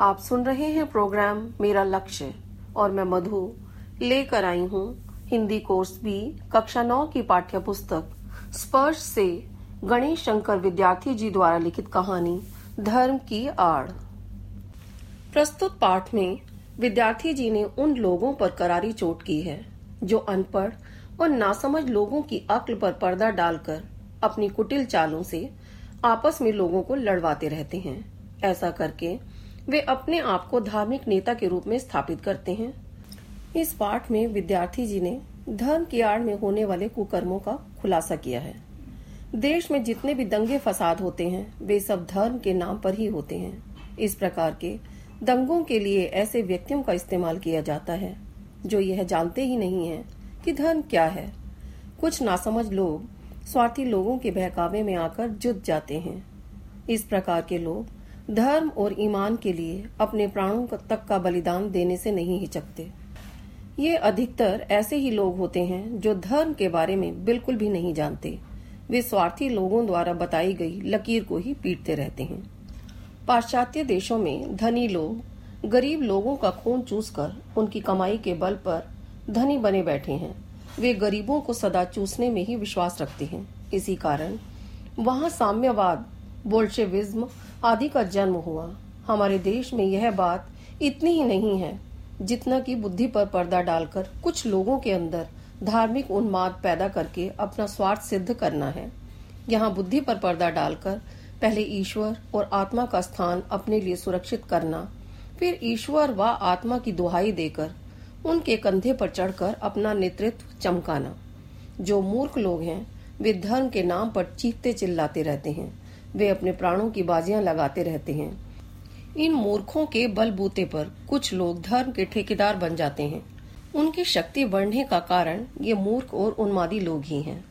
आप सुन रहे हैं प्रोग्राम मेरा लक्ष्य और मैं मधु लेकर आई हूँ हिंदी कोर्स बी कक्षा नौ की पाठ्य पुस्तक स्पर्श से गणेश शंकर विद्यार्थी जी द्वारा लिखित कहानी, धर्म की आड़। प्रस्तुत पाठ में विद्यार्थी जी ने उन लोगों पर करारी चोट की है, जो अनपढ़ और नासमझ लोगों की अक्ल पर पर्दा डालकर अपनी कुटिल चालों से आपस में लोगों को लड़वाते रहते हैं। ऐसा करके वे अपने आप को धार्मिक नेता के रूप में स्थापित करते हैं। इस पाठ में विद्यार्थी जी ने धर्म की आड़ में होने वाले कुकर्मों का खुलासा किया है। देश में जितने भी दंगे फसाद होते हैं, वे सब धर्म के नाम पर ही होते हैं। इस प्रकार के दंगों के लिए ऐसे व्यक्तियों का इस्तेमाल किया जाता है, जो यह जानते ही नहीं है कि धर्म क्या है। कुछ नासमझ लोग, स्वार्थी लोगों के बहकावे में आकर जुट जाते हैं। इस प्रकार के लोग धर्म और ईमान के लिए अपने प्राणों तक का बलिदान देने से नहीं हिचकते। ये अधिकतर ऐसे ही लोग होते हैं जो धर्म के बारे में बिल्कुल भी नहीं जानते। वे स्वार्थी लोगों द्वारा बताई गई लकीर को ही पीटते रहते हैं। पाश्चात्य देशों में धनी लोग, गरीब लोगों का खून चूसकर उनकी कमाई के बल पर धनी बने बैठे हैं। वे गरीबों को सदा चूसने में ही विश्वास रखते हैं। इसी कारण वहाँ साम्यवाद, बोल्शेविज्म आदि का जन्म हुआ। हमारे देश में यह बात इतनी ही नहीं है जितना कि बुद्धि पर पर्दा डालकर कुछ लोगों के अंदर धार्मिक उन्माद पैदा करके अपना स्वार्थ सिद्ध करना है। यहाँ बुद्धि पर पर्दा डालकर पहले ईश्वर और आत्मा का स्थान अपने लिए सुरक्षित करना, फिर ईश्वर व आत्मा की दुहाई देकर उनके कंधे पर चढ़कर अपना नेतृत्व चमकाना। जो मूर्ख लोग हैं, वे धर्म के नाम पर चीखते चिल्लाते रहते हैं। वे अपने प्राणों की बाजियाँ लगाते रहते हैं। इन मूर्खों के बलबूते पर कुछ लोग धर्म के ठेकेदार बन जाते हैं। उनकी शक्ति बढ़ने का कारण ये मूर्ख और उन्मादी लोग ही हैं।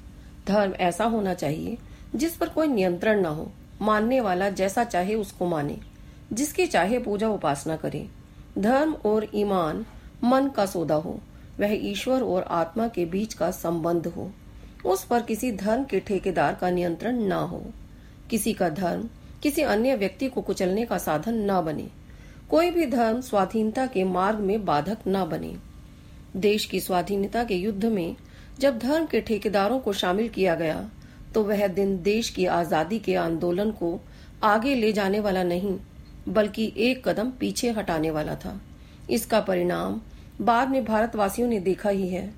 धर्म ऐसा होना चाहिए, जिस पर कोई नियंत्रण न हो, मानने वाला जैसा चाहे उसको माने, जिसकी चाहे पूजा उपासना करे। धर्म और ईमान, मन का सौदा हो, वह ईश्वर और आत्मा के बीच का संबंध हो, उस पर किसी धर्म के ठेकेदार का नियंत्रण न हो। किसी का धर्म, किसी अन्य व्यक्ति को कुचलने का साधन न बने। कोई भी धर्म स्वाधीनता के मार्ग में बाधक न बने। देश की स्वाधीनता के युद्ध में जब धर्म के ठेकेदारों को शामिल किया गया तो वह दिन देश की आज़ादी के आंदोलन को आगे ले जाने वाला नहीं, बल्कि एक कदम पीछे हटाने वाला था। इसका परिणाम बाद में भारतवासियों ने देखा ही है।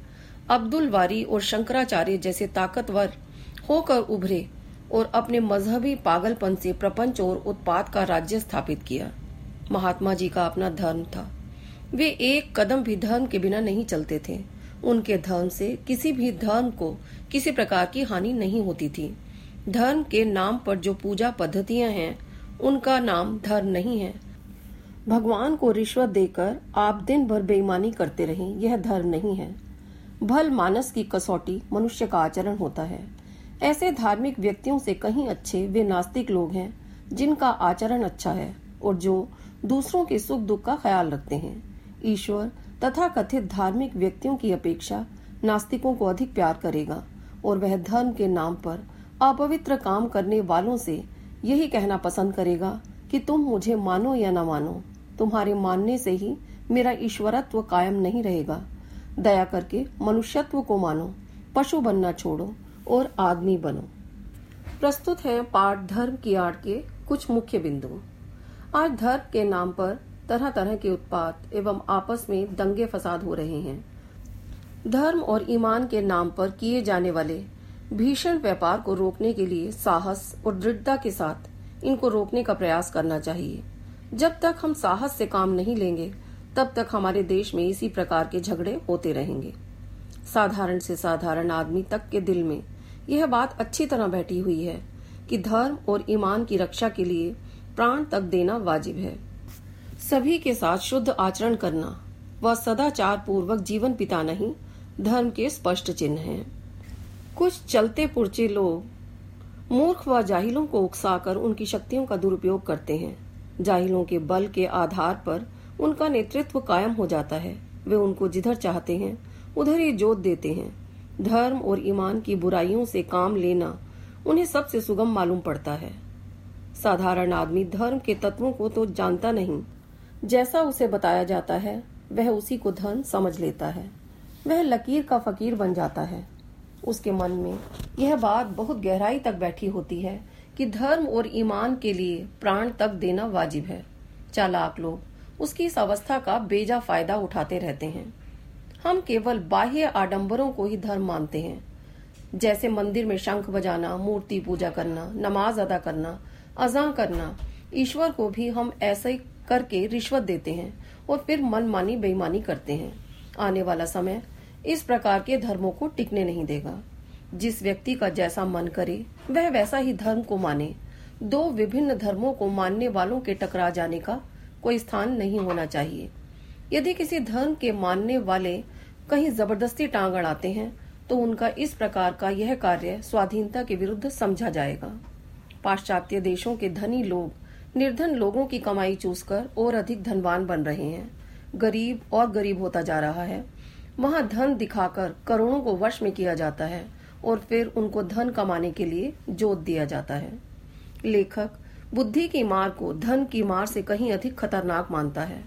अब्दुल वारी और शंकराचार्य जैसे ताकतवर होकर उभरे और अपने मजहबी पागलपन से प्रपंच और उत्पाद का राज्य स्थापित किया। महात्मा जी का अपना धर्म था। वे एक कदम भी धर्म के बिना नहीं चलते थे। उनके धर्म से किसी भी धर्म को किसी प्रकार की हानि नहीं होती थी। धर्म के नाम पर जो पूजा पद्धतियाँ हैं, उनका नाम धर्म नहीं है। भगवान को रिश्वत देकर आप दिन भर बेईमानी करते रहें, यह धर्म नहीं है। भल मानस की कसौटी मनुष्य का आचरण होता है। ऐसे धार्मिक व्यक्तियों से कहीं अच्छे वे नास्तिक लोग हैं, जिनका आचरण अच्छा है और जो दूसरों के सुख दुख का ख्याल रखते हैं। ईश्वर तथा कथित धार्मिक व्यक्तियों की अपेक्षा नास्तिकों को अधिक प्यार करेगा और वह धर्म के नाम पर अपवित्र काम करने वालों से यही कहना पसंद करेगा कि तुम मुझे मानो या न मानो, तुम्हारे मानने से ही मेरा ईश्वरत्व कायम नहीं रहेगा। दया करके मनुष्यत्व को मानो, पशु बनना छोड़ो और आदमी बनो। प्रस्तुत है पाठ धर्म की आड़ के कुछ मुख्य बिंदु। आज धर्म के नाम पर तरह तरह के उत्पाद एवं आपस में दंगे फसाद हो रहे हैं। धर्म और ईमान के नाम पर किए जाने वाले भीषण व्यापार को रोकने के लिए साहस और दृढ़ता के साथ इनको रोकने का प्रयास करना चाहिए। जब तक हम साहस से काम नहीं लेंगे, तब तक हमारे देश में इसी प्रकार के झगड़े होते रहेंगे। साधारण से साधारण आदमी तक के दिल में यह बात अच्छी तरह बैठी हुई है कि धर्म और ईमान की रक्षा के लिए प्राण तक देना वाजिब है। सभी के साथ शुद्ध आचरण करना व सदाचार पूर्वक जीवन बिताना ही धर्म के स्पष्ट चिन्ह हैं। कुछ चलते पुरचे लोग मूर्ख व जाहिलों को उकसाकर उनकी शक्तियों का दुरुपयोग करते हैं। जाहिलों के बल के आधार पर उनका नेतृत्व कायम हो जाता है। वे उनको जिधर चाहते हैं, उधर ही जोत देते हैं। धर्म और ईमान की बुराइयों से काम लेना उन्हें सबसे सुगम मालूम पड़ता है। साधारण आदमी धर्म के तत्वों को तो जानता नहीं। जैसा उसे बताया जाता है, वह उसी को धर्म समझ लेता है। वह लकीर का फकीर बन जाता है। उसके मन में यह बात बहुत गहराई तक बैठी होती है कि धर्म और ईमान के लिए प्राण तक देना वाजिब है। चालाक लोग उसकी इस अवस्था का बेजा फ़ायदा उठाते रहते हैं। हम केवल बाह्य आडंबरों को ही धर्म मानते हैं। जैसे मंदिर में शंख बजाना, मूर्ति पूजा करना, नमाज़ अदा करना अजा करना, ईश्वर को भी हम ऐसे करके रिश्वत देते हैं और फिर मनमानी, बेईमानी करते हैं। आने वाला समय इस प्रकार के धर्मों को टिकने नहीं देगा। जिस व्यक्ति का जैसा मन करे, वह वैसा ही धर्म को माने। दो विभिन्न धर्मों को मानने वालों के टकरा जाने का कोई स्थान नहीं होना चाहिए। यदि किसी धर्म के मानने वाले कहीं ज़बरदस्ती टांग अड़ाते हैं तो उनका इस प्रकार का यह कार्य स्वाधीनता के विरुद्ध समझा जाएगा। पाश्चात्य देशों के धनी लोग, निर्धन लोगों की कमाई चूसकर और अधिक धनवान बन रहे हैं। गरीब और गरीब होता जा रहा है। वहाँ धन दिखाकर करोड़ों को वश में किया जाता है और फिर उनको धन कमाने के लिए जोत दिया जाता है। लेखक, बुद्धि की मार को धन की मार से कहीं अधिक खतरनाक मानता है।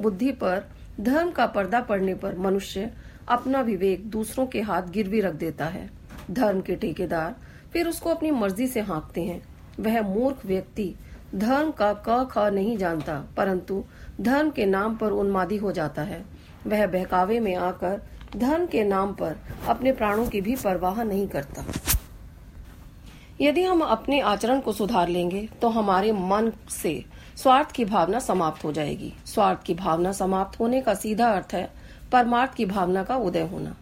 बुद्धि पर, धर्म का पर्दा पड़ने पर मनुष्य अपना विवेक दूसरों के हाथ गिरवी रख देता है। धर्म के ठेकेदार फिर उसको अपनी मर्ज़ी से हाँकते हैं। वह मूर्ख व्यक्ति धर्म का क ख नहीं जानता, परंतु धर्म के नाम पर उन्मादी हो जाता है। वह बहकावे में आकर धर्म के नाम पर अपने प्राणों की भी परवाह नहीं करता। यदि हम अपने आचरण को सुधार लेंगे तो हमारे मन से स्वार्थ की भावना समाप्त हो जाएगी। स्वार्थ की भावना समाप्त होने का सीधा अर्थ है परमार्थ की भावना का उदय होना।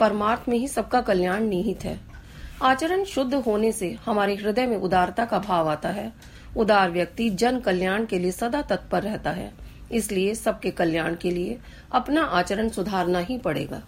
परमार्थ में ही सबका कल्याण निहित है। आचरण शुद्ध होने से हमारे हृदय में उदारता का भाव आता है। उदार व्यक्ति जन कल्याण के लिए सदा तत्पर रहता है। इसलिए सबके कल्याण के लिए अपना आचरण सुधारना ही पड़ेगा।